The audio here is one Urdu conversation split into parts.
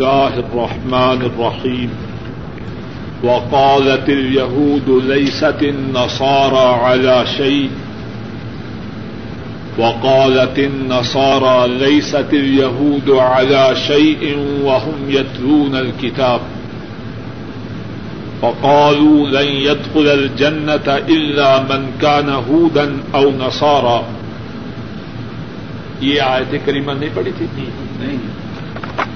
الله الرحمن الرحيم. وقالت اليهود ليست النصارى على شيء. وقالت النصارى ليست اليهود على شيء وهم يتلون الكتاب. وقالوا لن يدخل الجنة إلا من كان هودا أو نصارى. یہ آیت کریمہ نہیں پڑی تھی؟ نہیں.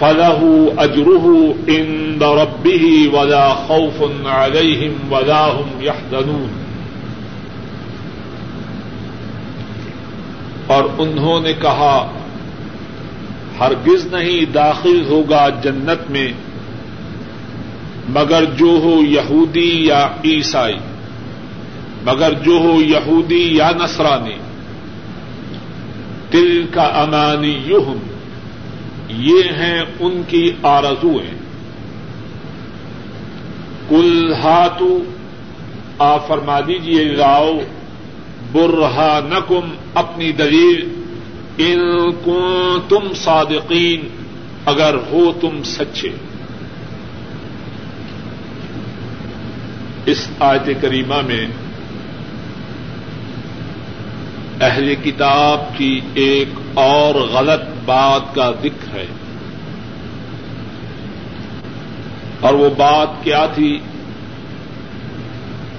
فله أجره عند ربه ولا خوف عليهم ولا هم يحزنون. اور انہوں نے کہا، ہرگز نہیں داخل ہوگا جنت میں، مگر جو ہو یہودی یا عیسائی، مگر جو ہو یہودی یا نسرانی دل کا امانی یوہم یہ ہیں ان کی آرزویں کل ہاتھو آ فرما دیجیے لاؤ برہا نکم اپنی دلیل۔ ان کو تم صادقین، اگر ہو تم سچے۔ اس آیت کریمہ میں اہل کتاب کی ایک اور غلط بات کا ذکر ہے۔ اور وہ بات کیا تھی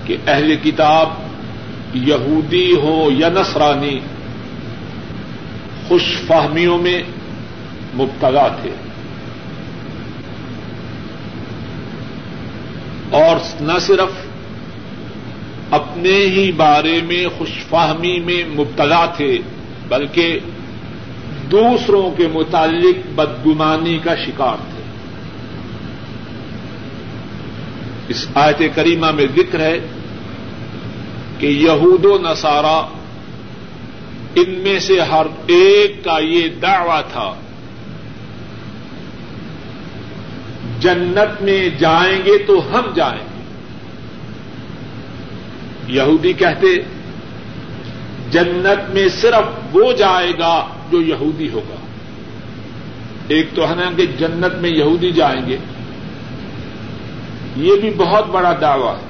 کہ اہل کتاب یہودی ہو یا نصرانی، خوش فہمیوں میں مبتلا تھے۔ اور نہ صرف اپنے ہی بارے میں خوش فہمی میں مبتلا تھے، بلکہ دوسروں کے متعلق بدگمانی کا شکار تھے۔ اس آیت کریمہ میں ذکر ہے کہ یہود و نصارہ ان میں سے ہر ایک کا یہ دعوی تھا، جنت میں جائیں گے تو ہم جائیں گے۔ یہودی کہتے، جنت میں صرف وہ جائے گا جو یہودی ہوگا۔ ایک تو ہے نا کہ جنت میں یہودی جائیں گے۔ یہ بھی بہت بڑا دعوی ہے۔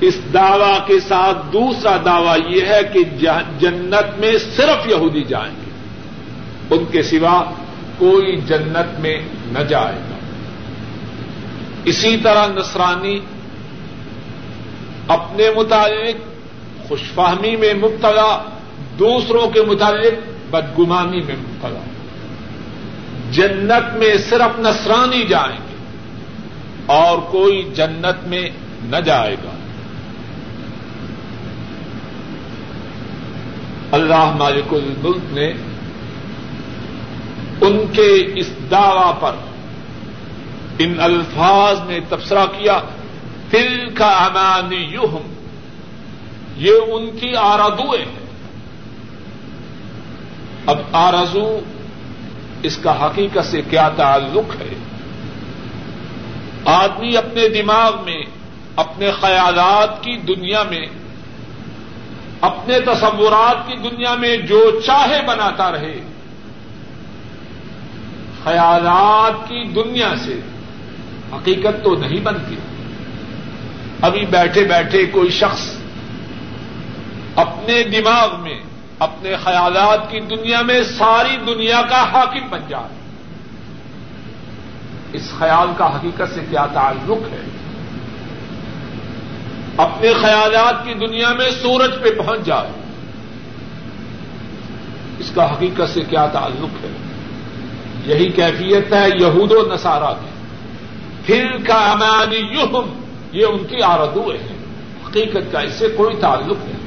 اس دعوی کے ساتھ دوسرا دعوی یہ ہے کہ جنت میں صرف یہودی جائیں گے۔ ان کے سوا کوئی جنت میں نہ جائے گا۔ اسی طرح نصرانی اپنے متعلق خوش فہمی میں مبتلا دوسروں کے متعلق بدگمانی میں مبتلا جنت میں صرف نصرانی جائیں گے اور کوئی جنت میں نہ جائے گا۔ اللہ مالک الملک نے ان کے اس دعوی پر ان الفاظ میں تبصرہ کیا دل کا امانی یہ ان کی آرزویں ہیں۔ اب آرزو اس کا حقیقت سے کیا تعلق ہے؟ آدمی اپنے دماغ میں، اپنے خیالات کی دنیا میں، اپنے تصورات کی دنیا میں جو چاہے بناتا رہے۔ خیالات کی دنیا سے حقیقت تو نہیں بنتی۔ ابھی بیٹھے بیٹھے کوئی شخص اپنے دماغ میں اپنے خیالات کی دنیا میں ساری دنیا کا حاکم بن جائے۔ اس خیال کا حقیقت سے کیا تعلق ہے؟ اپنے خیالات کی دنیا میں سورج پہ پہنچ جائے۔ اس کا حقیقت سے کیا تعلق ہے؟ یہی کیفیت ہے یہود و نصارہ کی۔ پھر کا امانی یہ ان کی آردویں ہیں۔ حقیقت کا اس سے کوئی تعلق نہیں۔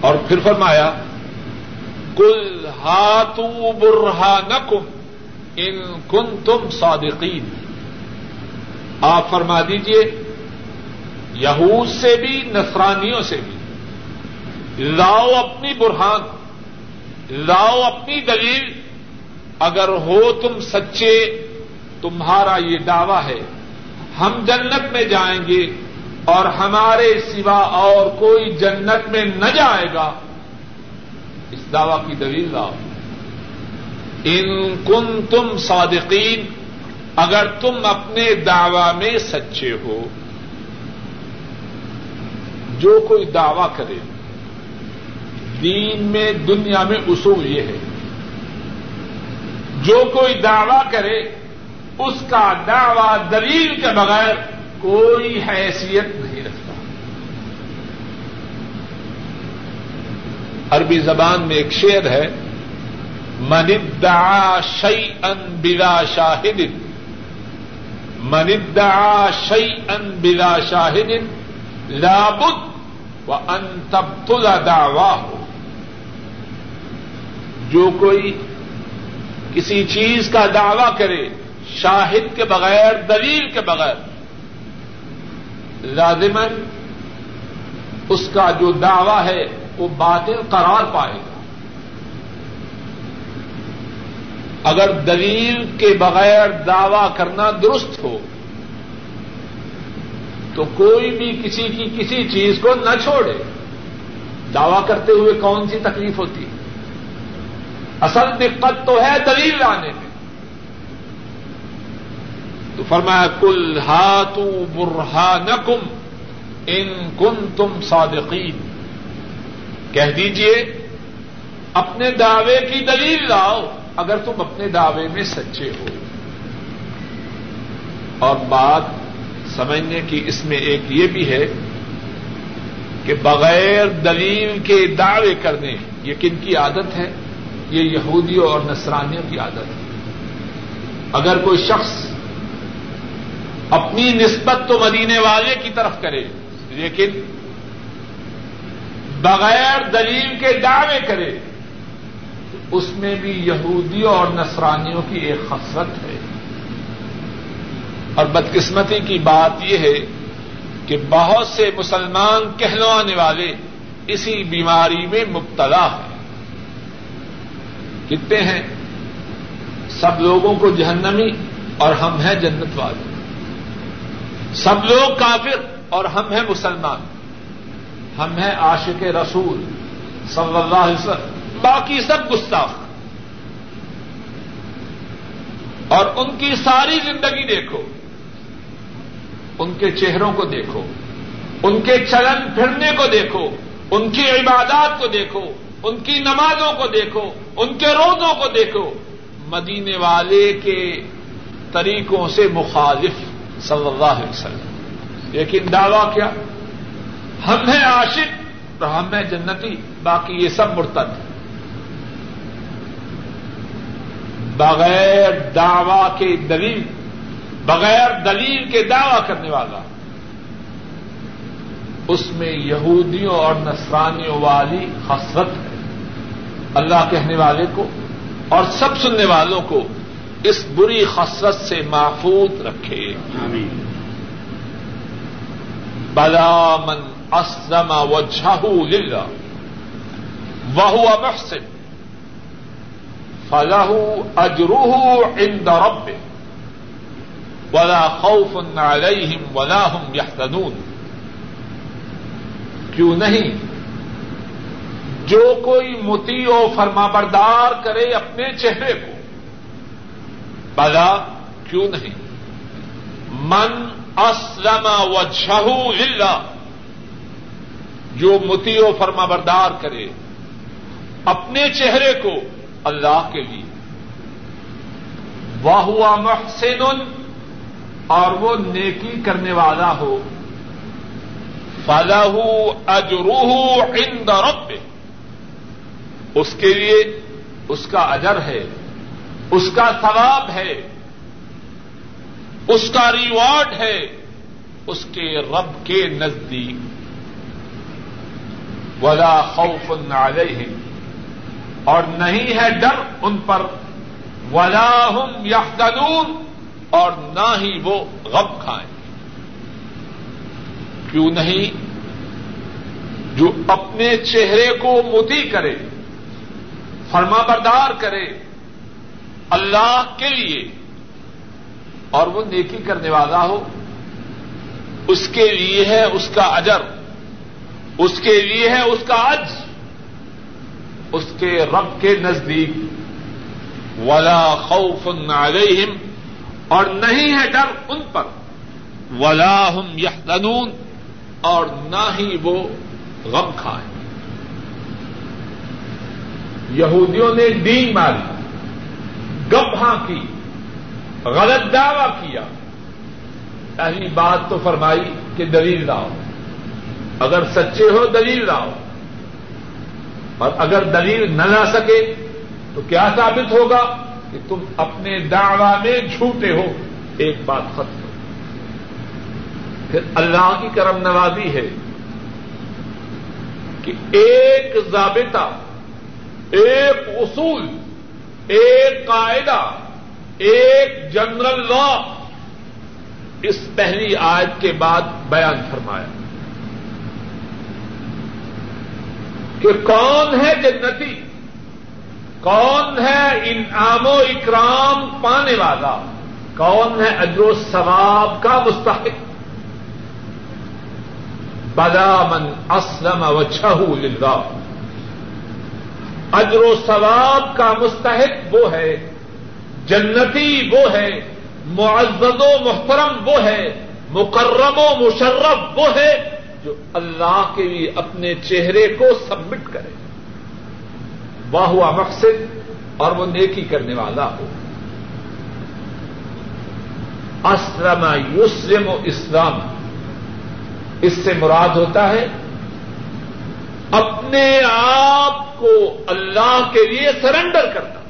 اور پھر فرمایا کل ہاتھوں برہا نکم ان کن تم صادقین آپ فرما دیجیے یہود سے بھی، نصرانیوں سے بھی، لاؤ اپنی برہان، لاؤ اپنی دلیل، اگر ہو تم سچے، تمہارا یہ دعوی ہے، ہم جنت میں جائیں گے اور ہمارے سوا اور کوئی جنت میں نہ جائے گا۔ اس دعوی کی دلیل لاؤ۔ ان کن تم صادقین، اگر تم اپنے دعوی میں سچے ہو، جو کوئی دعوی کرے، دین میں، دنیا میں اصول یہ ہے۔ جو کوئی دعوی کرے، اس کا دعوی دلیل کے بغیر کوئی حیثیت نہیں رکھتا۔ عربی زبان میں ایک شعر ہے، من ادعا شيئا بلا شاہد، من ادعا شيئا بلا شاہد لابد و ان تبتل دعواه. جو کوئی کسی چیز کا دعوی کرے، شاہد کے بغیر، دلیل کے بغیر لازمن اس کا جو دعوی ہے وہ باطل قرار پائے گا۔ اگر دلیل کے بغیر دعوی کرنا درست ہو، تو کوئی بھی کسی کی کسی چیز کو نہ چھوڑے۔ دعوی کرتے ہوئے کون سی تکلیف ہوتی؟ ہے اصل دقت تو ہے دلیل لانے میں۔ تو فرمایا کل ہاتھ برہا نکم ان کن تم صادقین. کہہ دیجیے، اپنے دعوے کی دلیل لاؤ اگر تم اپنے دعوے میں سچے ہو. اور بات سمجھنے کی اس میں ایک یہ بھی ہے کہ بغیر دلیل کے دعوے کرنے، یہ کن کی عادت ہے؟ یہ یہودیوں اور نصرانیوں کی عادت ہے۔ اگر کوئی شخص اپنی نسبت تو مدینے والے کی طرف کرے۔ لیکن بغیر دلیل کے دعوے کرے، اس میں بھی یہودیوں اور نصرانیوں کی ایک خصرت ہے۔ اور بدقسمتی کی بات یہ ہے کہ بہت سے مسلمان کہلوانے والے اسی بیماری میں مبتلا ہیں۔ کتنے ہیں؟ سب لوگوں کو جہنمی اور ہم ہیں جنت والے۔ سب لوگ کافر اور ہم ہیں مسلمان، ہم ہیں عاشق رسول صلی اللہ علیہ وسلم، باقی سب گستاخ۔ اور ان کی ساری زندگی دیکھو، ان کے چہروں کو دیکھو، ان کے چلن پھرنے کو دیکھو، ان کی عبادات کو دیکھو، ان کی نمازوں کو دیکھو، ان کے روزوں کو دیکھو۔ مدینے والے کے طریقوں سے مخالف۔ صلی اللہ علیہ وسلم۔ لیکن دعوی کیا؟ ہم ہیں عاشق تو ہم ہیں جنتی، باقی یہ سب مرتد۔ بغیر دعوی کے دلیل، بغیر دلیل کے دعوی کرنے والا۔ اس میں یہودیوں اور نسرانیوں والی حسرت ہے۔ اللہ کہنے والے کو اور سب سننے والوں کو اس بری خسرت سے محفوظ رکھے۔ بلا من اسلم وجهه لله وهو محسن۔ فله اجره عند ربه ولا خوف عليهم ولا هم يحزنون کیوں نہیں؟ جو کوئی متی و فرما بردار کرے اپنے چہرے کو۔ بلا کیوں نہیں؟ من اسلم و للہ، جو متی و فرما بردار کرے اپنے چہرے کو اللہ کے لیے۔ واہ محسن اور وہ نیکی کرنے والا ہو۔ فلاح اجروہ عند ربه اس کے لیے اس کا اجر ہے۔ اس کا ثواب ہے، اس کا ریوارڈ ہے، اس کے رب کے نزدیک۔ ولا خوف علیہم اور نہیں ہے ڈر ان پر۔ ولا ہم یحزنون اور نہ ہی وہ غم کھائیں۔ کیوں نہیں؟ جو اپنے چہرے کو متی کرے فرما بردار کرے۔ اللہ کے لیے اور وہ نیکی کرنے والا ہو، اس کے لیے ہے اس کا اجر، اس کے لیے ہے اس کا اج اس کے رب کے نزدیک۔ ولا خوف علیہم اور نہیں ہے ڈر ان پر۔ ولا ہم یحزنون اور نہ ہی وہ غم کھائیں۔ یہودیوں نے ڈین ماری۔ گبھا کی، غلط دعوی کیا۔ پہلی بات تو فرمائی کہ دلیل لاؤ۔ اگر سچے ہو، دلیل لاؤ۔ اور اگر دلیل نہ لا سکے تو کیا ثابت ہوگا کہ تم اپنے دعوی میں جھوٹے ہو؟ ایک بات ختم۔ ہو پھر اللہ کی کرم نوازی ہے کہ ایک ضابطہ، ایک اصول ایک قاعدہ، ایک جنرل لا، اس پہلی آیت کے بعد بیان فرمایا کہ کون ہے جنتی؟ کون ہے انعام و اکرام پانے والا؟ کون ہے اجر و ثواب کا مستحق؟ بدا من اسلم و چھو للہ۔ اجر و ثواب کا مستحق وہ ہے، جنتی وہ ہے، معزز و محترم وہ ہے، مکرم و مشرف وہ ہے جو اللہ کے لیے اپنے چہرے کو سبمٹ کرے۔ واہ ہوا مقصد اور وہ نیکی کرنے والا ہو۔ اسلم یسلم و اسلام۔ اس سے مراد ہوتا ہے اپنے آپ کو اللہ کے لیے سرنڈر کرنا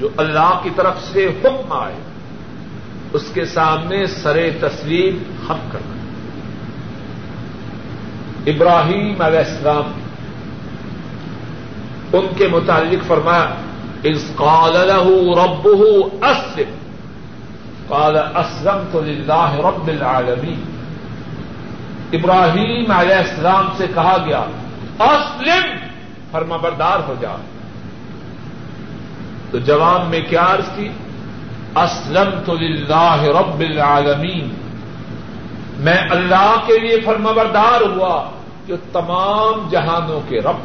جو اللہ کی طرف سے حکم آئے، اس کے سامنے سر تسلیم ہم کرنا۔ ابراہیم علیہ السلام ان کے متعلق فرمایا اس قال له ربه اسلم، قال اسلمت لله رب العالمین. ابراہیم علیہ السلام سے کہا گیا، اسلم فرما بردار ہو جا۔ تو جواب میں کیا عرض کی؟ اسلم تو لاہ رب العالمین۔ میں اللہ کے لیے فرما بردار ہوا جو تمام جہانوں کے رب۔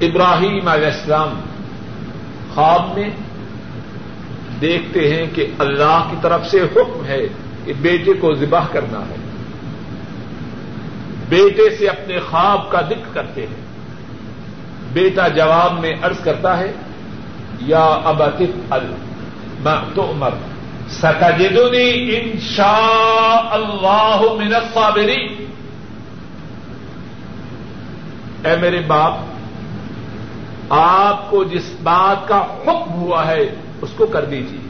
ابراہیم علیہ السلام خواب میں دیکھتے ہیں کہ اللہ کی طرف سے حکم ہے۔ کہ بیٹے کو ذبح کرنا ہے۔ بیٹے سے اپنے خواب کا ذکر کرتے ہیں۔ بیٹا جواب میں عرض کرتا ہے، یا اب تو عمر سکجدنی ان شاء اللہ من الصابرین۔ اے میرے باپ، آپ کو جس بات کا حکم ہوا ہے، اس کو کر دیجیے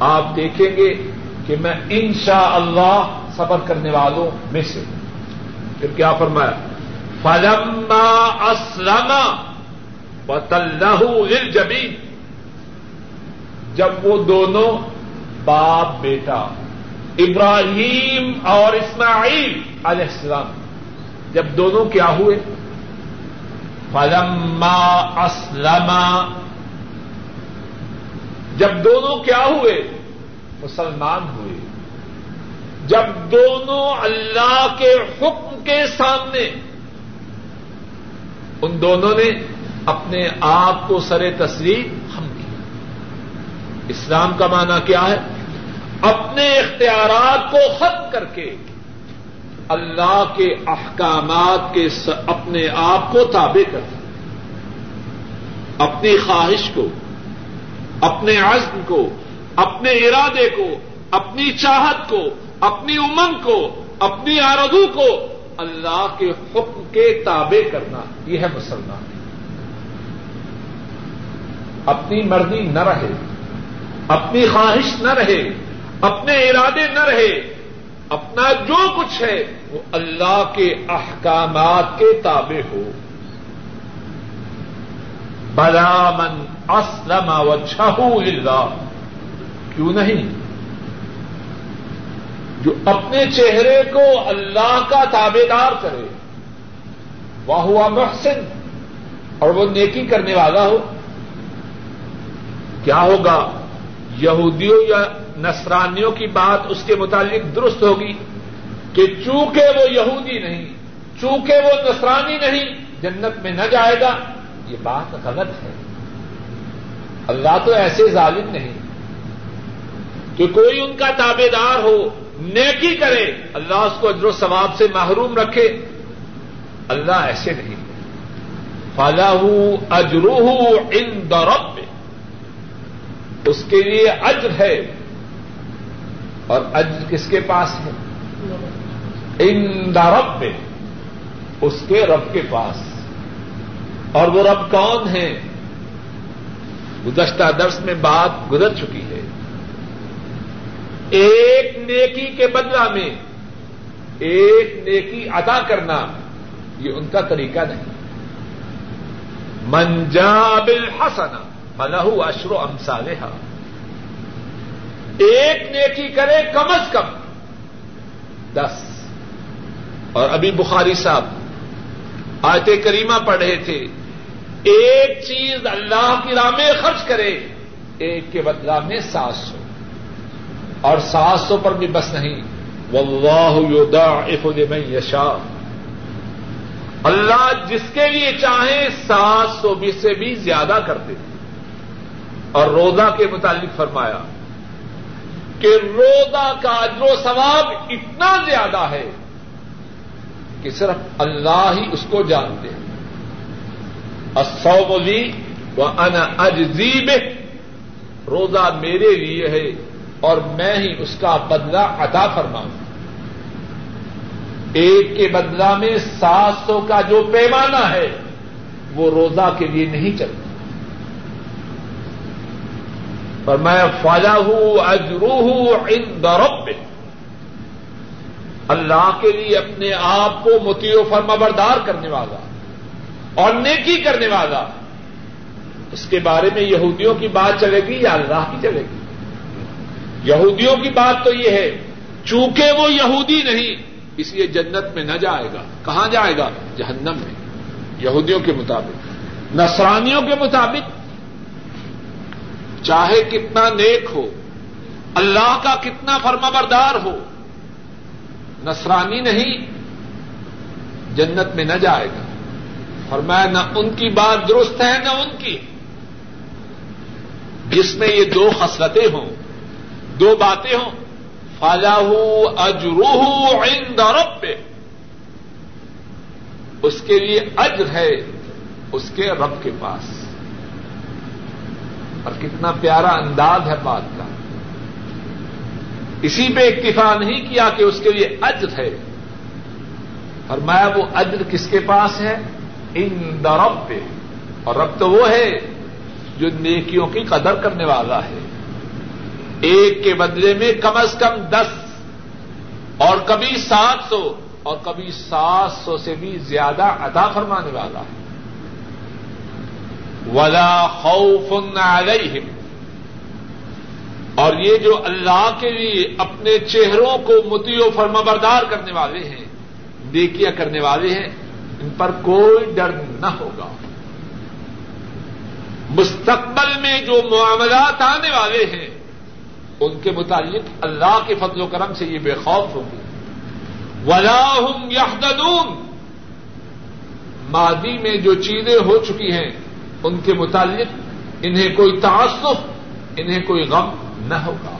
آپ دیکھیں گے کہ میں ان شاء اللہ سفر کرنے والوں میں سے پھر کیا فرمایا؟ فلما اسلم و جبی جب وہ دونوں باپ بیٹا، ابراہیم اور اسماعیل علیہ السلام، جب دونوں کیا ہوئے؟ فلما اسلم جب دونوں کیا ہوئے؟ مسلمان ہوئے۔ جب دونوں اللہ کے حکم کے سامنے ان دونوں نے اپنے آپ کو سر تسلیم ہم کیا اسلام کا معنی کیا ہے؟ اپنے اختیارات کو ختم کر کے اللہ کے احکامات کے اپنے آپ کو تابع کر اپنی خواہش کو، اپنے عزم کو اپنے ارادے کو، اپنی چاہت کو، اپنی امنگ کو، اپنی آردو کو اللہ کے حکم کے تابع کرنا، یہ ہے مسلمان۔ اپنی مرضی نہ رہے، اپنی خواہش نہ رہے، اپنے ارادے نہ رہے، اپنا جو کچھ ہے وہ اللہ کے احکامات کے تابع ہو۔ بلامن اسلم و اللہ کیوں نہیں؟ جو اپنے چہرے کو اللہ کا تابے دار کرے وہ ہوا محسن، اور وہ نیکی کرنے والا ہو۔ کیا ہوگا؟ یہودیوں یا نصرانیوں کی بات اس کے متعلق درست ہوگی کہ چونکہ وہ یہودی نہیں، چونکہ وہ نصرانی نہیں، جنت میں نہ جائے گا۔ یہ بات غلط ہے۔ اللہ تو ایسے ظالم نہیں۔ کہ کوئی ان کا تابے دار ہو، نیکی کرے، اللہ اس کو اجر و ثواب سے محروم رکھے۔ اللہ ایسے نہیں۔ فلاح اجروہ ان دورب اس کے لیے اجر ہے۔ اور اجر کس کے پاس ہے؟ ان دورب اس کے رب کے پاس۔ اور وہ رب کون ہے؟ گزشتہ درس میں بات گزر چکی ہے۔ ایک نیکی کے بدلا میں، ایک نیکی ادا کرنا یہ ان کا طریقہ نہیں۔ منجاب الحسن ملح اشر و امسالحا ایک نیکی کرے کم از کم دس۔ اور ابھی بخاری صاحب آیت کریمہ پڑھ رہے تھے، ایک چیز اللہ کی راہ میں خرچ کرے، ایک کے بدلا میں سات سو۔ اور سات سو پر بھی بس نہیں۔ واللہ یضاعف لمن یشاء۔ اللہ جس کے لیے چاہیں سات سو بھی سے بھی زیادہ کرتے۔ اور روزہ کے متعلق فرمایا کہ روزہ کا اجر و ثواب اتنا زیادہ ہے کہ صرف اللہ ہی اس کو جانتے۔ ہیں لی و ان اجزیب روزہ میرے لیے ہے۔ اور میں ہی اس کا بدلہ عطا فرماؤں۔ ایک کے بدلہ میں سات سو کا جو پیمانہ ہے، وہ روزہ کے لیے نہیں چلتا۔ پر میں فلاح ہوں اجروہ ان اللہ کے لیے اپنے آپ کو متی و فرما بردار کرنے والا اور نیکی کرنے والا۔ اس کے بارے میں یہودیوں کی بات چلے گی یا اللہ کی چلے گی؟ یہودیوں کی بات تو یہ ہے، چونکہ وہ یہودی نہیں، اس لیے جنت میں نہ جائے گا۔ کہاں جائے گا؟ جہنم میں۔ یہودیوں کے مطابق۔ نسرانیوں کے مطابق۔ چاہے کتنا نیک ہو، اللہ کا کتنا فرما بردار ہو نسرانی نہیں، جنت میں نہ جائے گا۔ فرمایا، نہ ان کی بات درست ہے، نہ ان کی۔ جس میں یہ دو خصلتیں ہوں دو باتیں ہوں۔ فلاح اجروہ عند رب اس کے لیے اجر ہے اس کے رب کے پاس۔ اور کتنا پیارا انداز ہے بات کا۔ اسی پہ اکتفا نہیں کیا کہ اس کے لیے اجر ہے۔ اور وہ اجر کس کے پاس ہے؟ ان رب پہ اور رب تو وہ ہے جو نیکیوں کی قدر کرنے والا ہے۔ ایک کے بدلے میں کم از کم دس اور کبھی سات سو اور کبھی سات سو سے بھی زیادہ ادا فرمانے والا ہے۔ ولا خوف علیہم۔ اور یہ جو اللہ کے لیے اپنے چہروں کو متی و فرما بردار کرنے والے ہیں دیکھیا کرنے والے ہیں، ان پر کوئی ڈر نہ ہوگا۔ مستقبل میں جو معاملات آنے والے ہیں ان کے متعلق اللہ کے فضل و کرم سے یہ بے خوف ہوگی ولاحم یحدون مادی میں جو چیزیں ہو چکی ہیں، ان کے متعلق انہیں کوئی تعصف انہیں کوئی غم نہ ہوگا۔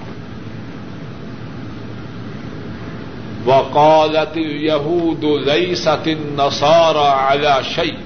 وقالت اليهود ليست النصارى على شيء۔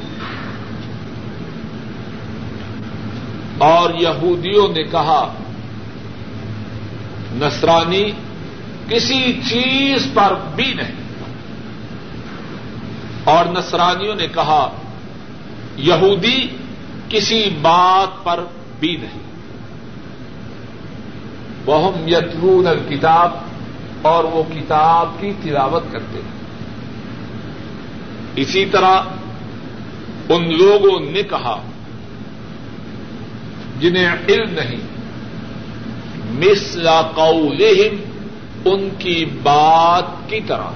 اور یہودیوں نے کہا نسرانی کسی چیز پر بھی نہیں۔ اور نصرانیوں نے کہا، یہودی کسی بات پر بھی نہیں۔ وہ یترون الکتاب اور وہ کتاب کی تلاوت کرتے ہیں۔ اسی طرح ان لوگوں نے کہا جنہیں علم نہیں۔ مسلا قولہم، ان کی بات کی طرح۔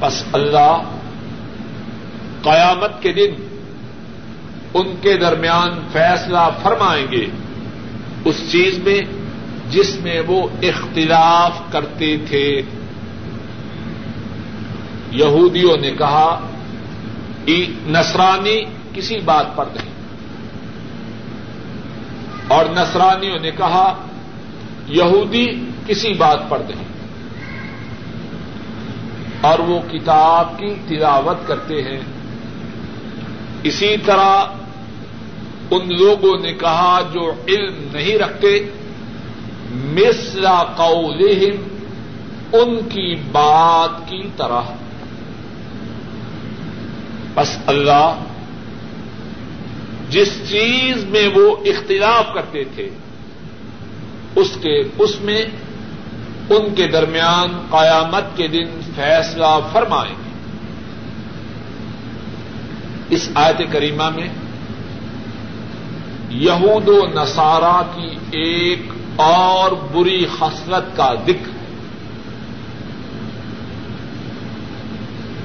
بس اللہ قیامت کے دن ان کے درمیان فیصلہ فرمائیں گے اس چیز میں جس میں وہ اختلاف کرتے تھے۔ یہودیوں نے کہا نسرانی کسی بات پر نہیں۔ اور نسرانیوں نے کہا، یہودی کسی بات پر نہیں۔ اور وہ کتاب کی تلاوت کرتے ہیں۔ اسی طرح ان لوگوں نے کہا جو علم نہیں رکھتے مسلا قولہم، ان کی بات کی طرح۔ بس اللہ جس چیز میں وہ اختلاف کرتے تھے، اس کے، اس میں ان کے درمیان قیامت کے دن فیصلہ فرمائیں گے۔ اس آیت کریمہ میں یہود و نصارہ کی ایک اور بری خصلت کا ذکر ہے۔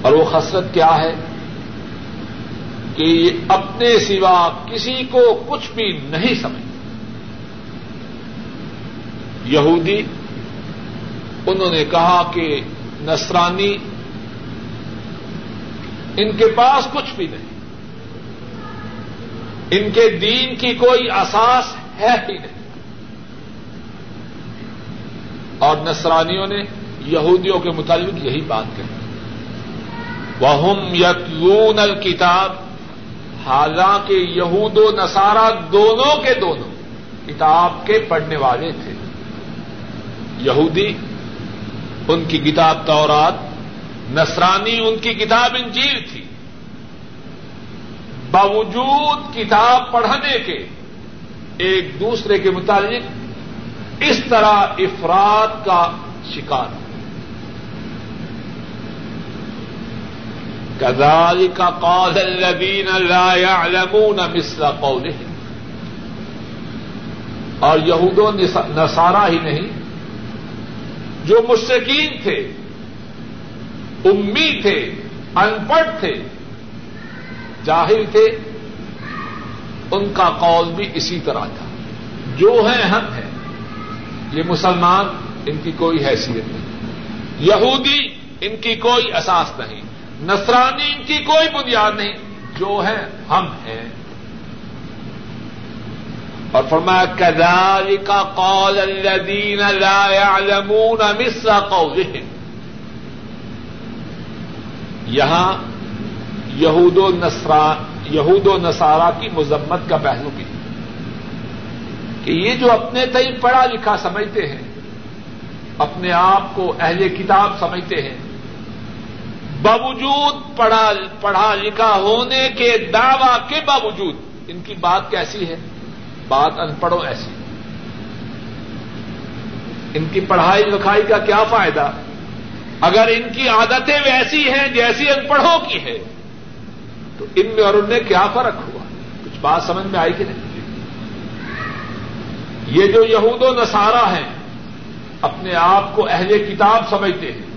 اور وہ خصلت کیا ہے؟ کہ یہ اپنے سوا کسی کو کچھ بھی نہیں سمجھتے یہودی، انہوں نے کہا کہ نسرانی ان کے پاس کچھ بھی نہیں۔ ان کے دین کی کوئی اساس ہے ہی نہیں۔ اور نسرانیوں نے یہودیوں کے متعلق یہی بات کہی۔ وہ یتلون الکتاب حالانکہ یہود و نصارہ دونوں کے دونوں کتاب کے پڑھنے والے تھے۔ یہودی، ان کی کتاب تورات، نصرانی، ان کی کتاب انجیل تھی۔ باوجود کتاب پڑھنے کے ایک دوسرے کے متعلق اس طرح افراد کا شکار۔ کزال کا قول لا يعلمون مثل قولهم اور یہود و نصارہ ہی نہیں، جو مشرقین تھے، امی تھے ان پڑھ تھے، جاہل تھے، ان کا قول بھی اسی طرح تھا۔ جو ہیں ہم ہیں۔ یہ مسلمان ان کی کوئی حیثیت نہیں۔ یہودی ان کی کوئی اساس نہیں۔ نصرانی کی کوئی بنیاد نہیں، جو ہے ہم ہیں۔ اور فرمایا کدال کا قول الدین يعلمون مثل قولهم یہاں یہود و نسرا یہود و نصارہ کی مذمت کا پہلو بھی۔ کہ یہ جو اپنے تئی پڑھا لکھا سمجھتے ہیں، اپنے آپ کو اہل کتاب سمجھتے ہیں باوجود پڑھا پڑھا لکھا ہونے کے دعوی کے باوجود، ان کی بات کیسی ہے؟ بات ان پڑھو ایسی۔ ان کی پڑھائی لکھائی کا کیا فائدہ؟ اگر ان کی عادتیں ویسی ہیں جیسی ان پڑھوں کی ہے تو ان میں اور ان میں کیا فرق ہوا؟ کچھ بات سمجھ میں آئی کہ نہیں؟ یہ جو یہود و نصارہ ہیں، اپنے آپ کو اہل کتاب سمجھتے ہیں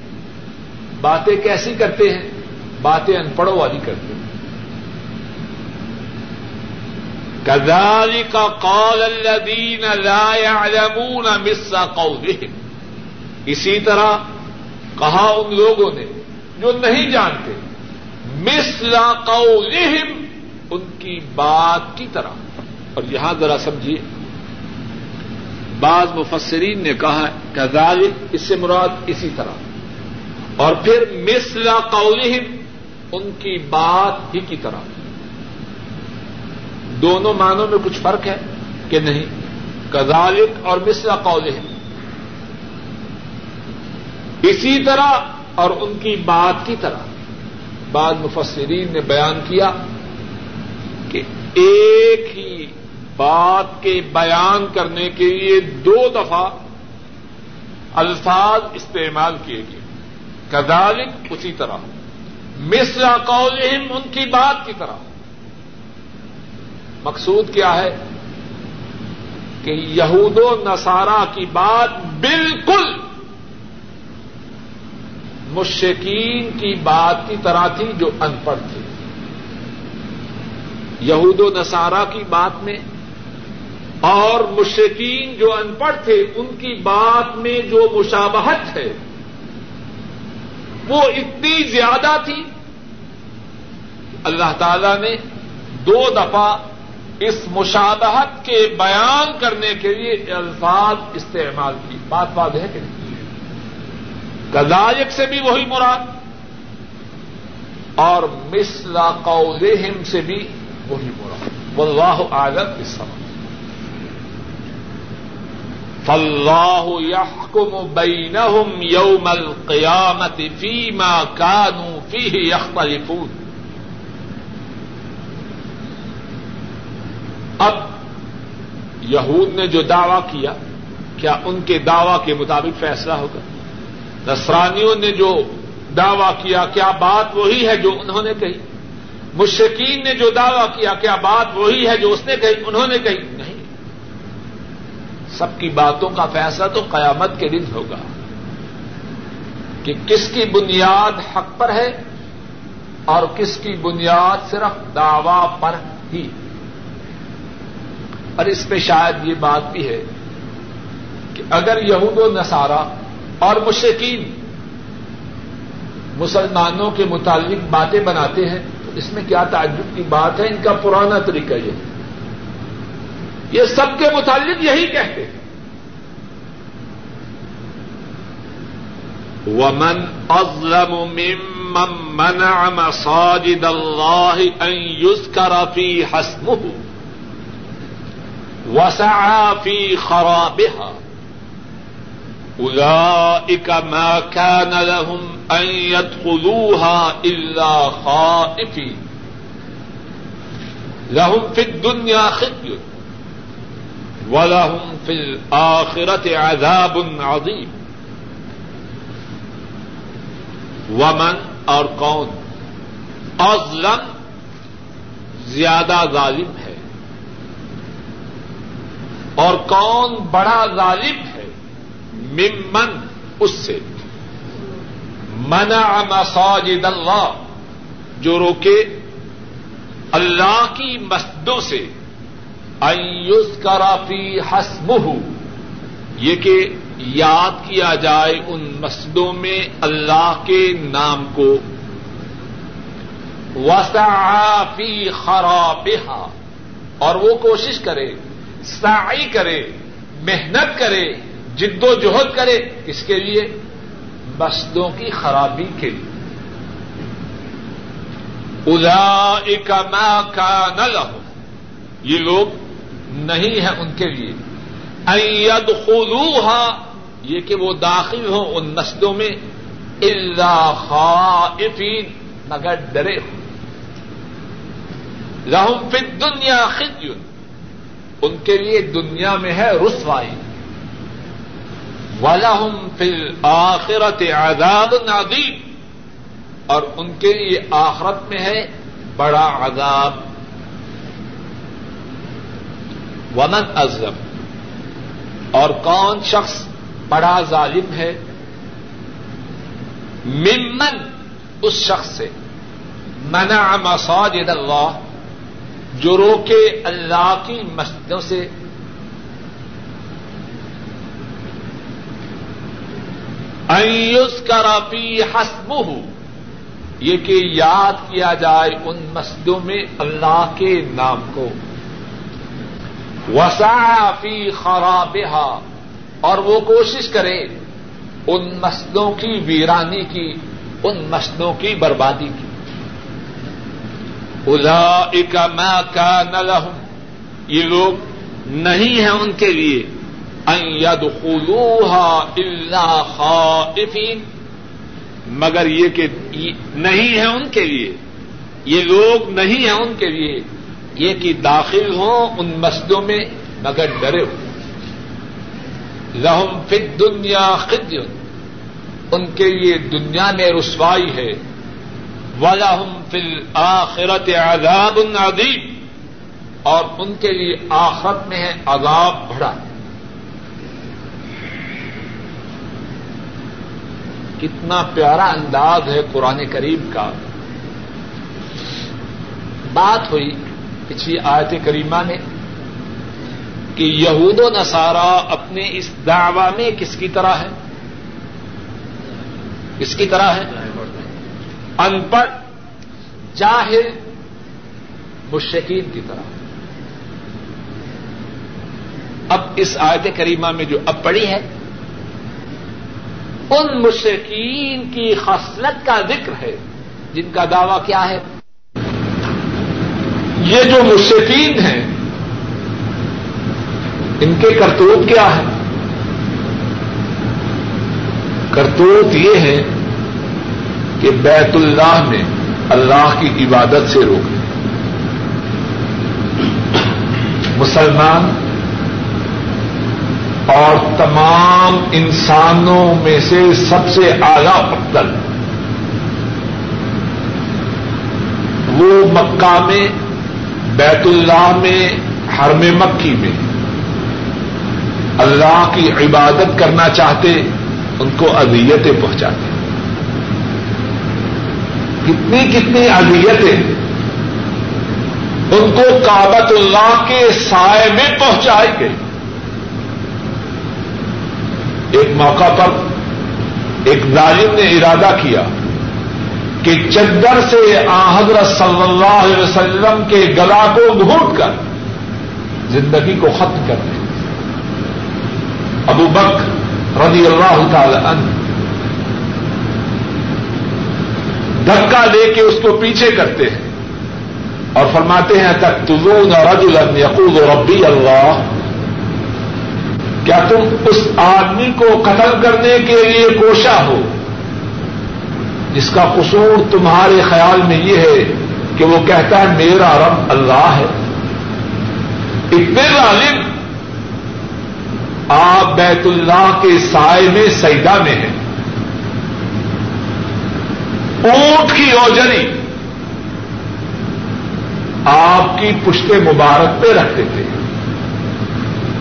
باتیں کیسی کرتے ہیں؟ باتیں ان پڑھوں والی کرتے ہیں۔ کزال کا قول الدین يعلمون مثل قولهم اسی طرح کہا ان لوگوں نے جو نہیں جانتے، مثل قولهم ان کی بات کی طرح۔ اور یہاں ذرا سمجھیے۔ بعض مفسرین نے کہا کزال اس سے مراد اسی طرح۔ اور پھر مثل قولهم ان کی بات ہی کی طرح۔ دونوں معنوں میں کچھ فرق ہے کہ نہیں۔ کزالک اور مصرا قول اسی طرح اور ان کی بات کی طرح۔ بعض مفسرین نے بیان کیا کہ ایک ہی بات کے بیان کرنے کے لیے دو دفعہ الفاظ استعمال کیے گئے۔ کدالک اسی طرح۔ مصر قولہم ان کی بات کی طرح۔ مقصود کیا ہے؟ کہ یہود و نصارہ کی بات بالکل مشکین کی بات کی طرح تھی جو ان پڑھ تھے یہود و نصارہ کی بات میں اور مشکین جو ان پڑھ تھے، ان کی بات میں جو مشابہت ہے وہ اتنی زیادہ تھی۔ اللہ تعالی نے دو دفعہ اس مشابہت کے بیان کرنے کے لیے الفاظ استعمال کی۔ بات بات ہے کہ نہیں؟ سے بھی وہی مراد اور مسلا قولہم سے بھی وہی مراد۔ واللہ عالم اس سمجھ فلاح يحكم بينهم يوم القيامة فيما كانوا فيه يختلفون اب یہود نے جو دعوی کیا کیا ان کے دعوی کے مطابق فیصلہ ہوگا؟ نسرانیوں نے جو دعوی کیا کیا بات وہی ہے جو انہوں نے کہی؟ مشکین نے جو دعوی کیا کیا بات وہی ہے جو اس نے کہی، انہوں نے کہی؟ نہیں۔ سب کی باتوں کا فیصلہ تو قیامت کے دن ہوگا کہ کس کی بنیاد حق پر ہے اور کس کی بنیاد صرف دعوی پر ہی اور اس پہ شاید یہ بات بھی ہے کہ اگر یہود و نصارہ اور مشکین مسلمانوں کے متعلق باتیں بناتے ہیں تو اس میں کیا تعجب کی بات ہے؟ ان کا پرانا طریقہ یہ ہے۔ یہ سب کے متعلق یہی کہتے ہیں۔ ومن اظلم ممن منع مساجد الله ان يذكر في حسمه وسعى في خرابها اولئك ما كان لهم ان يدخلوها الا خائفين۔ لهم في الدنيا خزي ولهم في الآخرة عذاب عظيم. ومن اور کون اظلم زیادہ ظالم ہے۔ اور کون بڑا ظالم ہے؟ ممن، اس سے۔ منع مساجد اللہ، جو روکے اللہ کی مسجدوں سے۔ ایوس کرافی حسم یہ کہ یاد کیا جائے ان مسجدوں میں اللہ کے نام کو۔ وسعفی خرابہ اور وہ کوشش کرے، سعی کرے، محنت کرے، جد و جہد کرے کس کے لیے مسجدوں کی خرابی کے لیے۔ ادا ما کا نل یہ لوگ نہیں ہے ان کے لیے۔ اید خلوہا یہ کہ وہ داخل ہوں ان نسلوں میں اللہ خائفین مگر ڈرے ہوں۔ لہم فی دنیا خزی ان کے لیے دنیا میں ہے رسوائی۔ ولہم فی الآخرت عذاب عظیم اور ان کے لیے آخرت میں ہے بڑا عذاب۔ ومن ازم اور کون شخص بڑا ظالم ہے؟ ممن اس شخص سے۔ منع مساجد اللہ، جو روکے اللہ کی مسجدوں سے۔ ایس کرافی حسم یہ کہ یاد کیا جائے ان مسجدوں میں اللہ کے نام کو۔ وسافی خرابہ اور وہ کوشش کرے ان مسجدوں کی ویرانی کی، ان مسجدوں کی بربادی کی۔ الا ما کا نلحم یہ لوگ نہیں ہیں ان کے لیے۔ الا خائفین، مگر یہ کہ نہیں ہے ان کے لیے۔ یہ لوگ نہیں ہیں ان کے لیے۔ یہ کہ داخل ہوں ان مسجدوں میں مگر ڈرے ہو لہم فی دنیا خد ان کے لیے دنیا میں رسوائی ہے۔ ولاحم فل آخرت عذاب عظیم اور ان کے لیے آخرت میں ہے عذاب بڑا کتنا پیارا انداز ہے قرآن کریم کا۔ بات ہوئی پچھلی آیت کریمہ میں کہ یہود و نصارہ اپنے اس دعوی میں کس کی طرح ہے؟ کس کی طرح ہے؟ ان پڑھ جاہل مشکین کی طرح۔ اب اس آیت کریمہ میں جو اب پڑی ہے، ان مشرقین کی خصلت کا ذکر ہے، جن کا دعوی کیا ہے؟ یہ جو مشرقین ہیں، ان کے کرتوت کیا ہے کرتوت یہ ہے کہ بیت اللہ میں اللہ کی عبادت سے روکیں مسلمان اور تمام انسانوں میں سے سب سے اعلی افضل، وہ مکہ میں بیت اللہ میں، حرم مکی میں۔ اللہ کی عبادت کرنا چاہتے، ان کو اذیتیں پہنچاتے۔ کتنی کتنی اذیتیں۔ ان کو کابت اللہ کے سائے میں پہنچائی گئی۔ ایک موقع پر ایک ظالم نے ارادہ کیا۔ کہ چدر سے حضرت صلی اللہ علیہ وسلم کے گلا کو گھونٹ کر زندگی کو ختم کر دیں ابو بک رضی اللہ تعالی عنہ دھکا لے کے اس کو پیچھے کرتے ہیں اور فرماتے ہیں تک تزون اور یقول ربی اللہ۔ کیا تم اس آدمی کو قتل کرنے کے لیے کوشا ہو؟ جس کا قصور تمہارے خیال میں یہ ہے کہ وہ کہتا ہے میرا رب اللہ ہے۔ اتنے ظالم آپ بیت اللہ کے سائے میں سیدا میں ہیں۔ اونٹ کی اوجنی آپ کی پشت مبارک پہ رکھتے تھے۔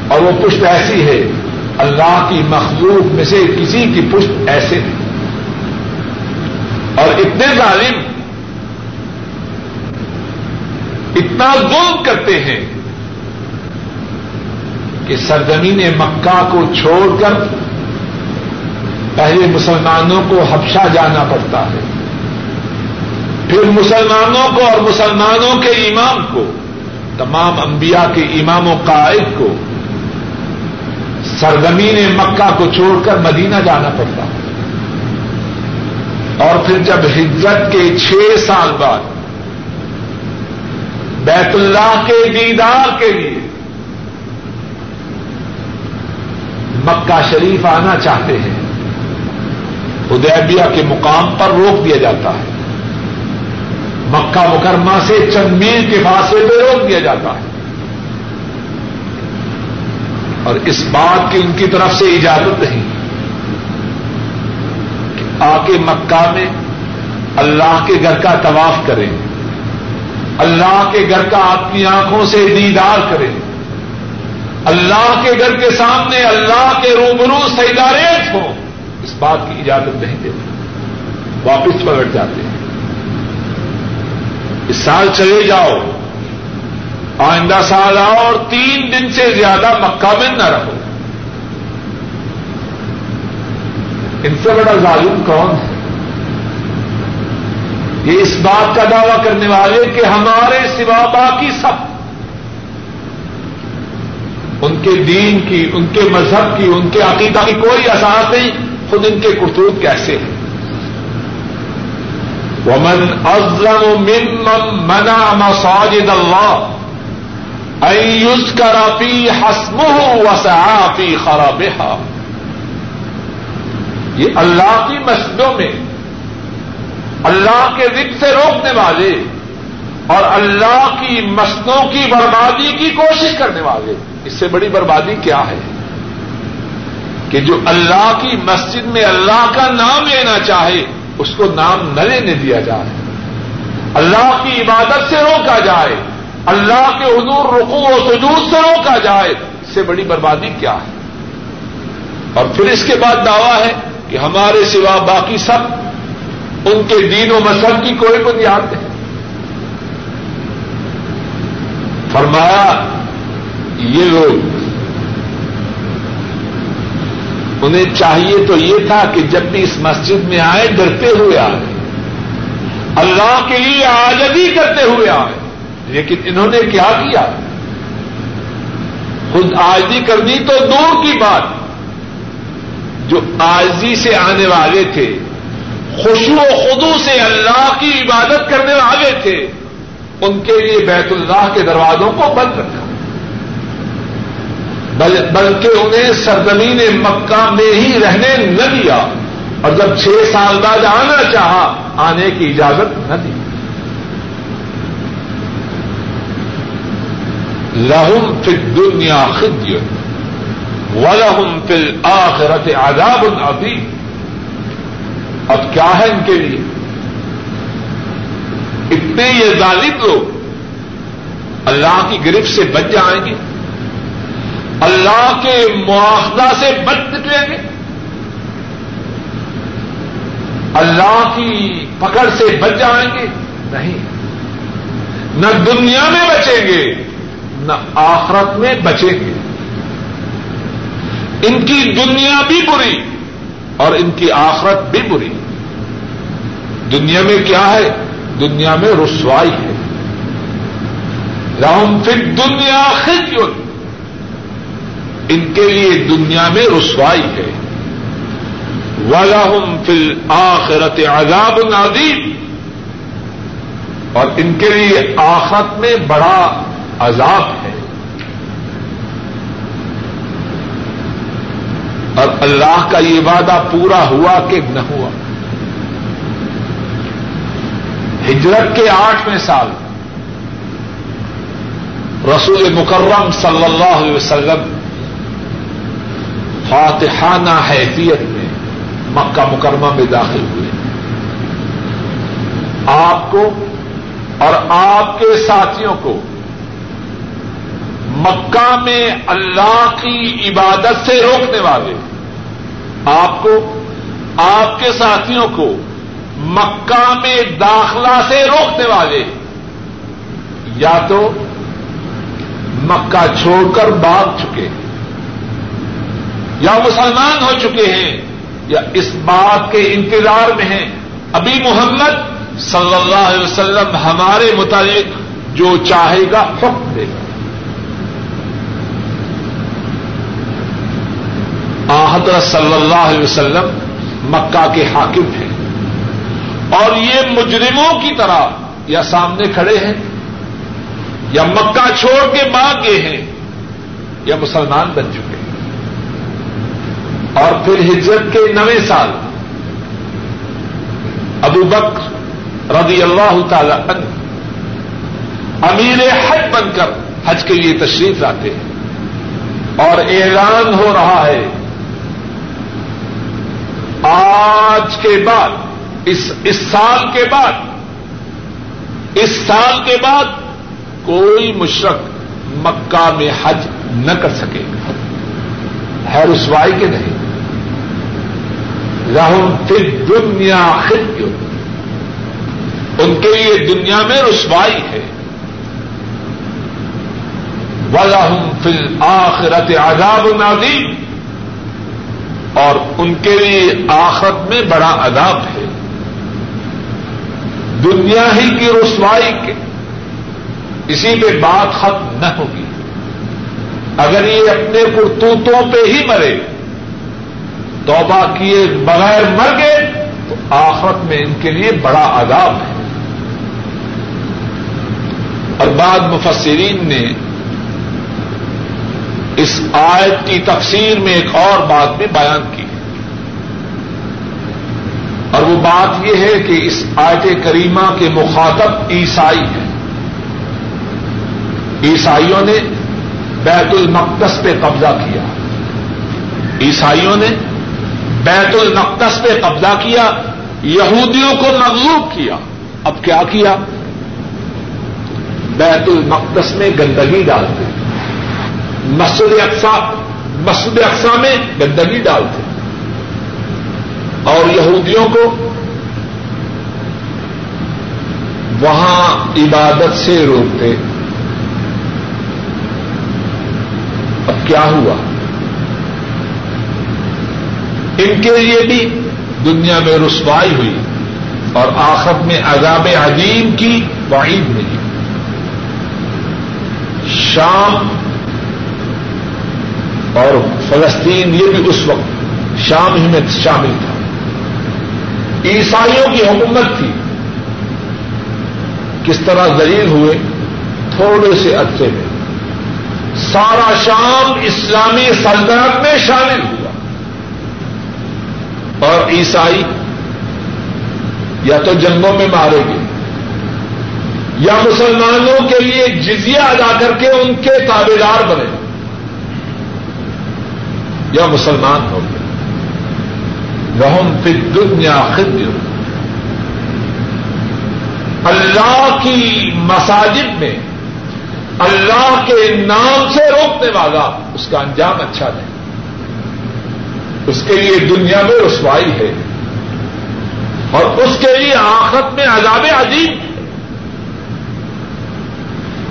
اور وہ پشت ایسی ہے، اللہ کی مخلوق میں سے کسی کی پشت ایسے نہیں۔ اتنے ظالم اتنا ظلم کرتے ہیں کہ سرزمین مکہ کو چھوڑ کر پہلے مسلمانوں کو حبشہ جانا پڑتا ہے۔ پھر مسلمانوں کو اور مسلمانوں کے امام کو، تمام انبیاء کے امام و قائد کو سرزمین مکہ کو چھوڑ کر مدینہ جانا پڑتا ہے۔ اور پھر جب ہجرت کے چھ سال بعد بیت اللہ کے دیدار کے لیے مکہ شریف آنا چاہتے ہیں ادیبیہ کے مقام پر روک دیا جاتا ہے۔ مکہ مکرمہ سے چند میل کے فاصلے پہ روک دیا جاتا ہے۔ اور اس بات کی ان کی طرف سے اجازت نہیں۔ آ کے مکہ میں اللہ کے گھر کا طواف کریں۔ اللہ کے گھر کا آپ کی آنکھوں سے دیدار کریں۔ اللہ کے گھر کے سامنے اللہ کے روبرو سیداریز ہوں۔ اس بات کی اجازت نہیں دیتے۔ واپس پلٹ جاتے ہیں۔ اس سال چلے جاؤ۔ آئندہ سال آؤ اور تین دن سے زیادہ مکہ میں نہ رہو۔ ان سے بڑا ظالم کون ہے؟ یہ اس بات کا دعوی کرنے والے کہ ہمارے سوا باقی سب ان کے دین کی، ان کے مذہب کی، ان کے عقیدہ کی کوئی اثاث نہیں، خود ان کے کرتوت کیسے ہیں؟ ومن ازلم من منا مساجد اللہ ایوس کرافی حسم وسعافی خراب یہ اللہ کی مسجدوں میں اللہ کے ذکر سے روکنے والے اور اللہ کی مسجدوں کی بربادی کی کوشش کرنے والے۔ اس سے بڑی بربادی کیا ہے؟ کہ جو اللہ کی مسجد میں اللہ کا نام لینا چاہے، اس کو نام نہ لینے دیا جائے۔ اللہ کی عبادت سے روکا جائے، اللہ کے حضور رقو و سجود سے روکا جائے۔ اس سے بڑی بربادی کیا ہے؟ اور پھر اس کے بعد دعویٰ ہے کہ ہمارے سوا باقی سب ان کے دین و مذہب کی کوئی بنیاد نہیں۔ فرمایا، یہ لوگ، انہیں چاہیے تو یہ تھا کہ جب بھی اس مسجد میں آئے ڈرتے ہوئے آئے اللہ کے لیے آزادی کرتے ہوئے آئے لیکن انہوں نے کیا کیا؟ خود آزادی کرنی تو دور کی بات۔ جو آزی سے آنے والے تھے خوشو و خدو سے اللہ کی عبادت کرنے والے تھے، ان کے لیے بیت اللہ کے دروازوں کو بند رکھا۔ بلکہ انہیں سرزمین مکہ میں ہی رہنے نہ دیا، اور جب چھ سال بعد آنا چاہا، آنے کی اجازت نہ دی۔ لہم فی دنیا خدی ولہم فی آخرت عذاب ابھی اب کیا ہے ان کے لیے؟ اتنے یہ ظالم لوگ اللہ کی گرفت سے بچ جائیں گے، اللہ کے معاہدہ سے بچ نکلیں گے، اللہ کی پکڑ سے بچ جائیں گے۔ نہیں، نہ دنیا میں بچیں گے، نہ آخرت میں بچیں گے۔ ان کی دنیا بھی بری اور ان کی آخرت بھی بری۔ دنیا میں کیا ہے؟ دنیا میں رسوائی ہے۔ رام پھر دنیا خود ان کے لیے دنیا میں رسوائی ہے۔ ولاحم فل آخرت عذاب نادیم اور ان کے لیے آخرت میں بڑا عذاب ہے۔ اور اللہ کا یہ وعدہ پورا ہوا کہ نہ ہوا۔ ہجرت کے آٹھویں سال رسول مکرم صلی اللہ علیہ وسلم فاتحانہ حیثیت میں مکہ مکرمہ میں داخل ہوئے۔ آپ کو اور آپ کے ساتھیوں کو مکہ میں اللہ کی عبادت سے روکنے والے آپ کو، آپ کے ساتھیوں کو مکہ میں داخلہ سے روکنے والے، یا تو مکہ چھوڑ کر بھاگ چکے ہیں یا مسلمان ہو چکے ہیں، یا اس بات کے انتظار میں ہیں۔ ابھی محمد صلی اللہ علیہ وسلم ہمارے متعلق جو چاہے گا حکم دے گا۔ حضرت صلی اللہ علیہ وسلم مکہ کے حاکم ہیں۔ اور یہ مجرموں کی طرح یا سامنے کھڑے ہیں، یا مکہ چھوڑ کے بھاگ گئے ہیں، یا مسلمان بن چکے ہیں۔ اور پھر ہجرت کے نویں سال ابو بکر رضی اللہ تعالی عنہ امیر حج بن کر حج کے لیے تشریف لاتے ہیں۔ اور اعلان ہو رہا ہے آج کے بعد، اس اس سال کے بعد، اس سال کے بعد کوئی مشرق مکہ میں حج نہ کر سکے۔ گا ہے رسوائی کے نہیں؟ رحم پھر دنیا خد ان کے لیے دنیا میں رسوائی ہے۔ ولاحم فل آخرت عذاب نادیم اور ان کے لیے آخرت میں بڑا عذاب ہے۔ دنیا ہی کی رسوائی کے۔ اسی پہ بات ختم نہ ہوگی۔ اگر یہ اپنے کرتوتوں پہ ہی مرے، توبہ کیے بغیر مر گئے، تو آخرت میں ان کے لیے بڑا عذاب ہے۔ اور بعد مفسرین نے اس آیت کی تفسیر میں ایک اور بات بھی بیان کی۔ اور وہ بات یہ ہے کہ اس آیت کریمہ کے مخاطب عیسائی ہیں۔ عیسائیوں نے بیت المقدس پہ قبضہ کیا۔ عیسائیوں نے بیت المقدس پہ قبضہ کیا، یہودیوں کو مغلوب کیا۔ اب کیا کیا؟ بیت المقدس میں گندگی ڈالتے۔ مسجد اقسا مسجد اقسا میں گندگی ڈالتے اور یہودیوں کو وہاں عبادت سے روکتے۔ اب کیا ہوا؟ ان کے لیے بھی دنیا میں رسوائی ہوئی اور آخر میں عذاب عظیم کی وعید ملی۔ شام اور فلسطین یہ بھی اس وقت شام ہی میں شامل تھا۔ عیسائیوں کی حکومت تھی۔ کس طرح ذلیل ہوئے؟ تھوڑے سے عرصے میں۔ سارا شام اسلامی سلطنت میں شامل ہوا۔ اور عیسائی یا تو جنگوں میں مارے گے یا مسلمانوں کے لیے جزیہ ادا کر کے ان کے تابے دار بنے۔ یا مسلمان ہو گئے وہ فی دنیا خد اللہ کی مساجد میں اللہ کے نام سے روکنے والا اس کا انجام اچھا نہیں۔ اس کے لیے دنیا میں رسوائی ہے۔ اور اس کے لیے آخت میں عذاب عجیب ہے۔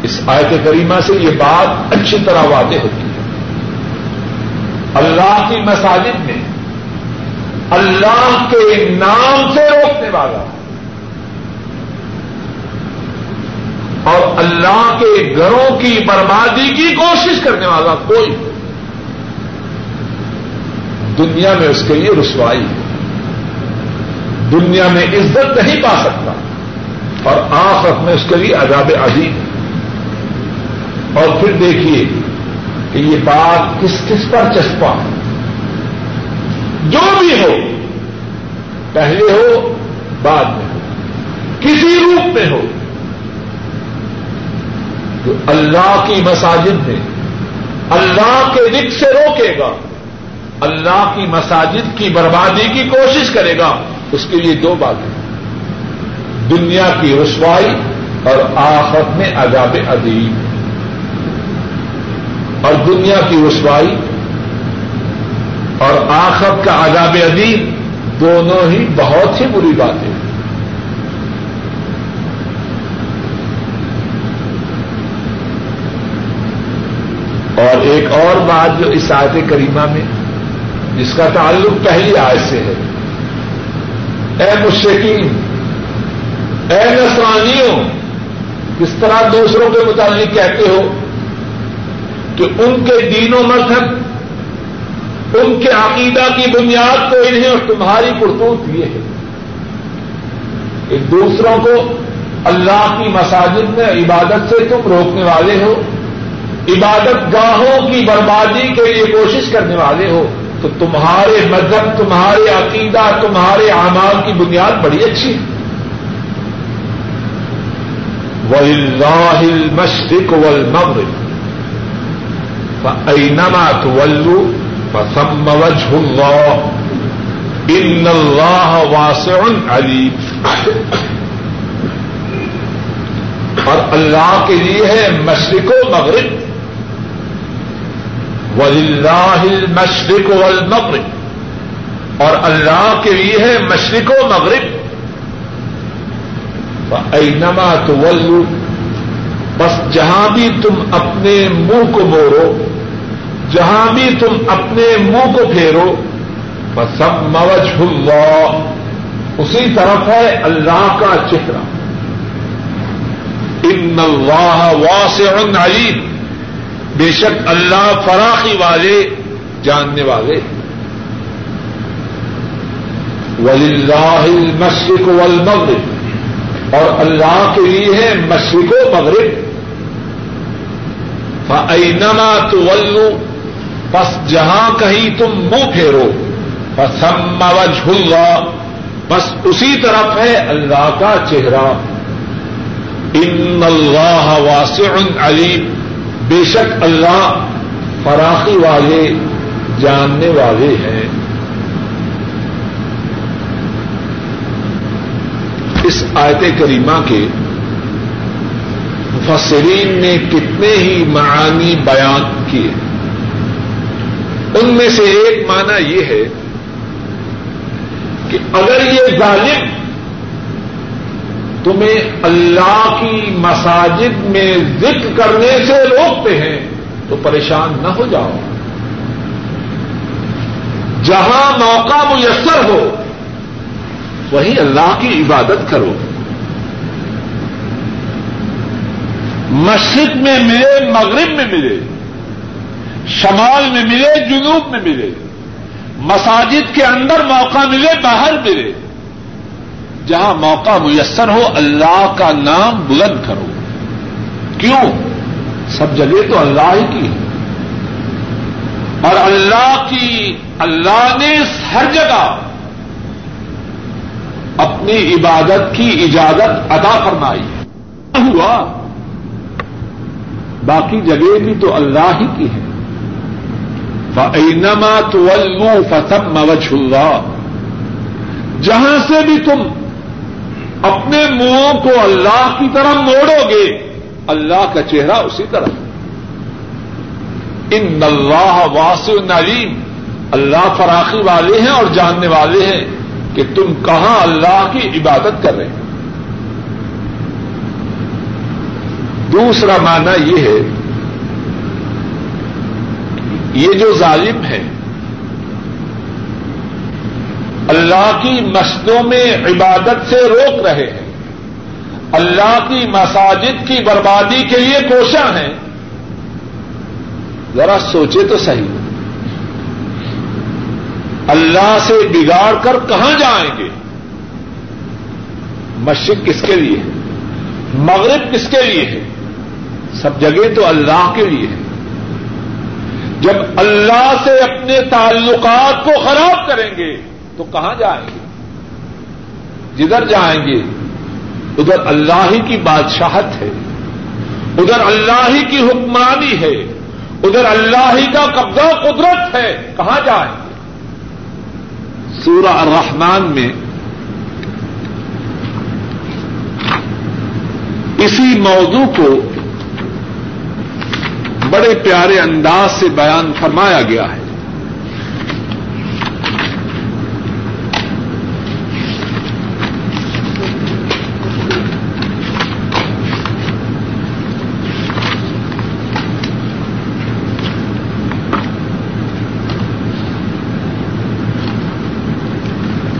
اس آیت کریمہ سے یہ بات اچھی طرح واضح ہوتی ہے۔ اللہ کی مساجد میں اللہ کے نام سے روکنے والا اور اللہ کے گھروں کی بربادی کی کوشش کرنے والا کوئی دنیا میں اس کے لیے رسوائی ہے۔ دنیا میں عزت نہیں پا سکتا اور آخرت میں اس کے لیے عذاب عظیم۔ اور پھر دیکھیے کہ یہ بات کس کس پر چسپا جو بھی ہو، پہلے ہو، بعد میں ہو، کسی روپ میں ہو۔ جو اللہ کی مساجد میں، اللہ کے دکھ سے روکے گا، اللہ کی مساجد کی بربادی کی کوشش کرے گا، اس کے لیے دو باتیں۔ دنیا کی رسوائی اور آفت میں عذاب ادیب اور دنیا کی رسوائی اور آخر کا عذاب ادیب دونوں ہی بہت ہی بری باتیں اور ایک اور بات جو اس آیت کریمہ میں، جس کا تعلق پہلی آیت سے ہے۔ اے مشکین اے نسرانیوں کس طرح دوسروں کے متعلق کہتے ہو؟ کہ ان کے دین و مذہب، ان کے عقیدہ کی بنیاد تو انہیں اور تمہاری کرتوت یہ ہے۔ ایک دوسروں کو اللہ کی مساجد میں عبادت سے تم روکنے والے ہو، عبادت گاہوں کی بربادی کے لیے کوشش کرنے والے ہو، تو تمہارے مذہب، تمہارے عقیدہ، تمہارے اعمال کی بنیاد بڑی اچھی ہے۔ وہ مشرق والمغرب۔ فأينما تولوا فثم وجه الله. إن الله واسع عليم. اور اللہ کے لیے ہے مشرق و مغرب. وللہ المشرق والمغرب. اور اللہ کے لیے ہے مشرق و مغرب. اینما تو بس جہاں بھی تم اپنے منہ کو موڑو، جہاں بھی تم اپنے منہ کو پھیرو بس سب موج اللہ اسی طرف ہے اللہ کا چہرہ۔ ان اللہ واسع علیم بے شک اللہ فراخی والے، جاننے والے۔ ولی اللہ مشرق والمغرب۔ اور اللہ کے لیے ہے مشرق و مغرب۔ فینما تو بس جہاں کہیں تم منہ پھیرو بس ہم اللہ بس اسی طرف ہے اللہ کا چہرہ۔ ان اللہ واسع علیم بے شک اللہ فراخی والے، جاننے والے ہیں۔ اس آیت کریمہ کے مفسرین نے کتنے ہی معانی بیان کیے۔ ان میں سے ایک معنی یہ ہے کہ اگر یہ ظالم تمہیں اللہ کی مساجد میں ذکر کرنے سے روکتے ہیں تو پریشان نہ ہو جاؤ۔ جہاں موقع میسر ہو، وہیں اللہ کی عبادت کرو۔ مشرق میں ملے، مغرب میں ملے، شمال میں ملے، جنوب میں ملے، مساجد کے اندر موقع ملے، باہر ملے۔ جہاں موقع میسر ہو، اللہ کا نام بلند کرو۔ کیوں؟ سب جگہ تو اللہ ہی کی ہے۔ اور اللہ کی، اللہ نے ہر جگہ اپنی عبادت کی اجازت ادا فرمائی۔ ہے ہوا؟ باقی جگہ بھی تو اللہ ہی کی ہے۔ فَأَيْنَمَا تُوَلُّوا فَثَمَّ وَجْهُ اللَّهِ۔ جہاں سے بھی تم اپنے منہوں کو اللہ کی طرف موڑو گے اللہ کا چہرہ اسی طرح ان اللہ واسع نعیم اللہ فراخی والے ہیں اور جاننے والے ہیں کہ تم کہاں اللہ کی عبادت کر رہے ہیں۔ دوسرا معنی یہ ہے، یہ جو ظالم ہے، اللہ کی مسجدوں میں عبادت سے روک رہے ہیں۔ اللہ کی مساجد کی بربادی کے لیے کوشاں ہیں۔ ذرا سوچے تو صحیح۔ اللہ سے بگاڑ کر کہاں جائیں گے؟ مشرق کس کے لیے ہے؟ مغرب کس کے لیے ہے؟ سب جگہ تو اللہ کے لیے ہے۔ جب اللہ سے اپنے تعلقات کو خراب کریں گے، تو کہاں جائیں گے؟ جدھر جائیں گے، ادھر اللہ ہی کی بادشاہت ہے، ادھر اللہ ہی کی حکمرانی ہے، ادھر اللہ ہی کا قبضہ قدرت ہے، کہاں جائیں گے؟ سورہ الرحمن میں اسی موضوع کو بڑے پیارے انداز سے بیان فرمایا گیا ہے۔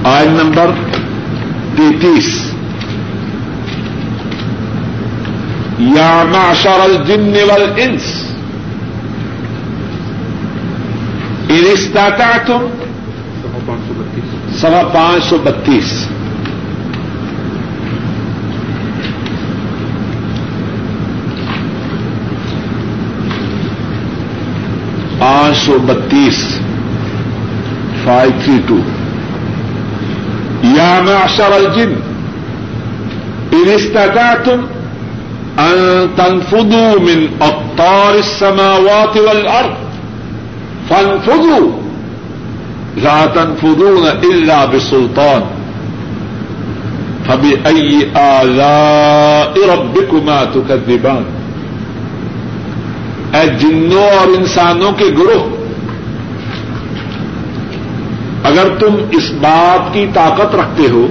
آئن نمبر تینتیس۔ یا معشر الجن والانس۔ کا تم سوا پانچ سو بتیس۔ پانچ سو بتیس۔ فائیو تھری ٹو یا میں الجن۔ ان تم تنفذوا من اقطار السماوات والارض۔ فنفذوا لا تنفذون الا بسلطان. فبأي آلاء ربكما تكذبان. اے جنوں اور انسانوں کے گروہ، اگر تم اس بات کی طاقت رکھتے ہو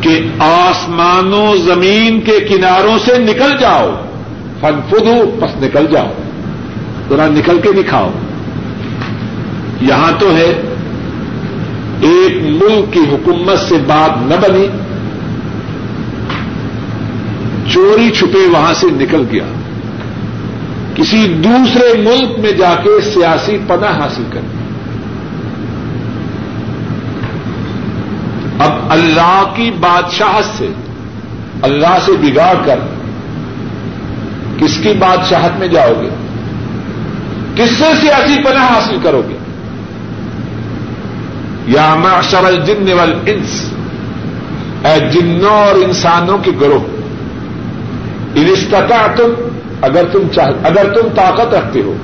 کہ آسمانوں زمین کے کناروں سے نکل جاؤ فن فدو بس نکل جاؤ۔ ذرا نکل کے دکھاؤ یہاں تو ہے، ایک ملک کی حکومت سے بات نہ بنی، چوری چھپے وہاں سے نکل گیا۔ کسی دوسرے ملک میں جا کے سیاسی پناہ حاصل کر اب اللہ کی بادشاہت سے، اللہ سے بگاڑ کر کس کی بادشاہت میں جاؤ گے؟ کس سے سیاسی پناہ حاصل کرو گے؟ یا معشر الجن والانس۔ اے جنوں اور انسانوں کے گروہ انستطاع تم اگر تم چاہ، اگر تم طاقت رکھتے ہو،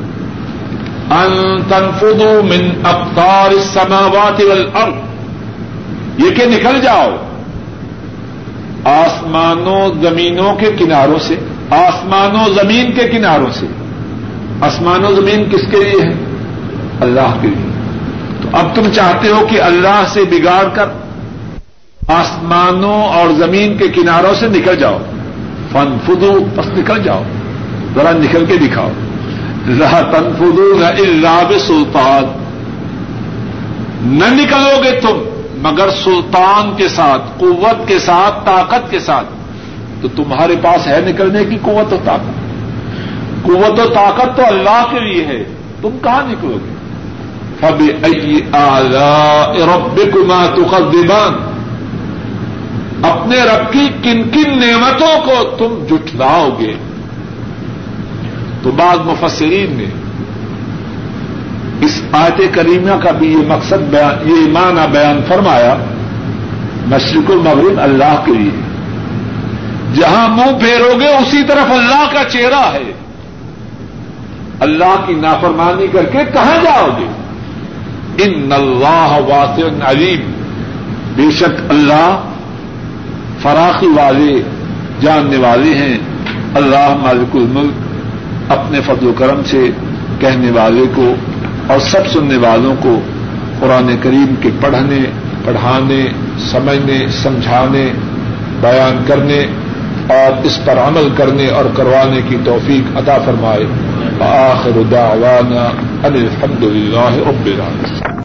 ان تنفذوا من اقطار السماوات والارض۔ یہ کہ نکل جاؤ آسمانوں زمینوں کے کناروں سے آسمان و زمین کے کناروں سے۔ آسمان و زمین کس کے لیے ہے؟ اللہ کے لیے۔ تو اب تم چاہتے ہو کہ اللہ سے بگاڑ کر آسمانوں اور زمین کے کناروں سے نکل جاؤ۔ فن فدو بس نکل جاؤ۔ ذرا نکل کے دکھاؤ۔ لا تنفدو نہ اللہ سلطان نہ نکلو گے تم، مگر سلطان کے ساتھ، قوت کے ساتھ، طاقت کے ساتھ۔ تو تمہارے پاس ہے نکلنے کی قوت و طاقت۔ قوت و طاقت تو اللہ کے لیے ہے۔ تم کہاں نکلو گے؟ اب رب کما تقدمان۔ اپنے رب کی کن کن نعمتوں کو تم جٹلاؤ گے۔ تو بعض مفسرین نے اس آیت کریمہ کا بھی یہ مقصد بیان، یہ معنی بیان فرمایا، مشرق المغرب اللہ کے لیے۔ جہاں منہ پھیرو گے، اسی طرف اللہ کا چہرہ ہے۔ اللہ کی نافرمانی کر کے کہاں جاؤ گے؟ ان اللہ واسع علیم۔ بے شک اللہ فراخی والے، جاننے والے ہیں۔ اللہ مالک الملک اپنے فضل و کرم سے کہنے والے کو اور سب سننے والوں کو قرآن کریم کے پڑھنے، پڑھانے، سمجھنے، سمجھانے، بیان کرنے اور اس پر عمل کرنے اور کروانے کی توفیق عطا فرمائے۔ آخر دعوانا ان الحمد للہ رب العالمين